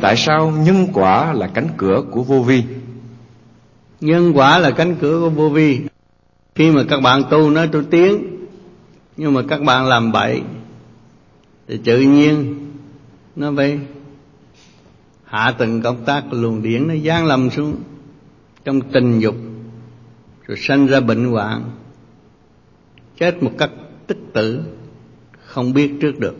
tại sao nhân quả là cánh cửa của vô vi? Nhân quả là cánh cửa của vô vi. Khi mà các bạn tu nói tôi tiến, nhưng mà các bạn làm bậy, thì tự nhiên nó phải hạ từng công tác luồng điển, nó giáng lầm xuống trong tình dục, rồi sanh ra bệnh hoạn, chết một cách tức tử, không biết trước được.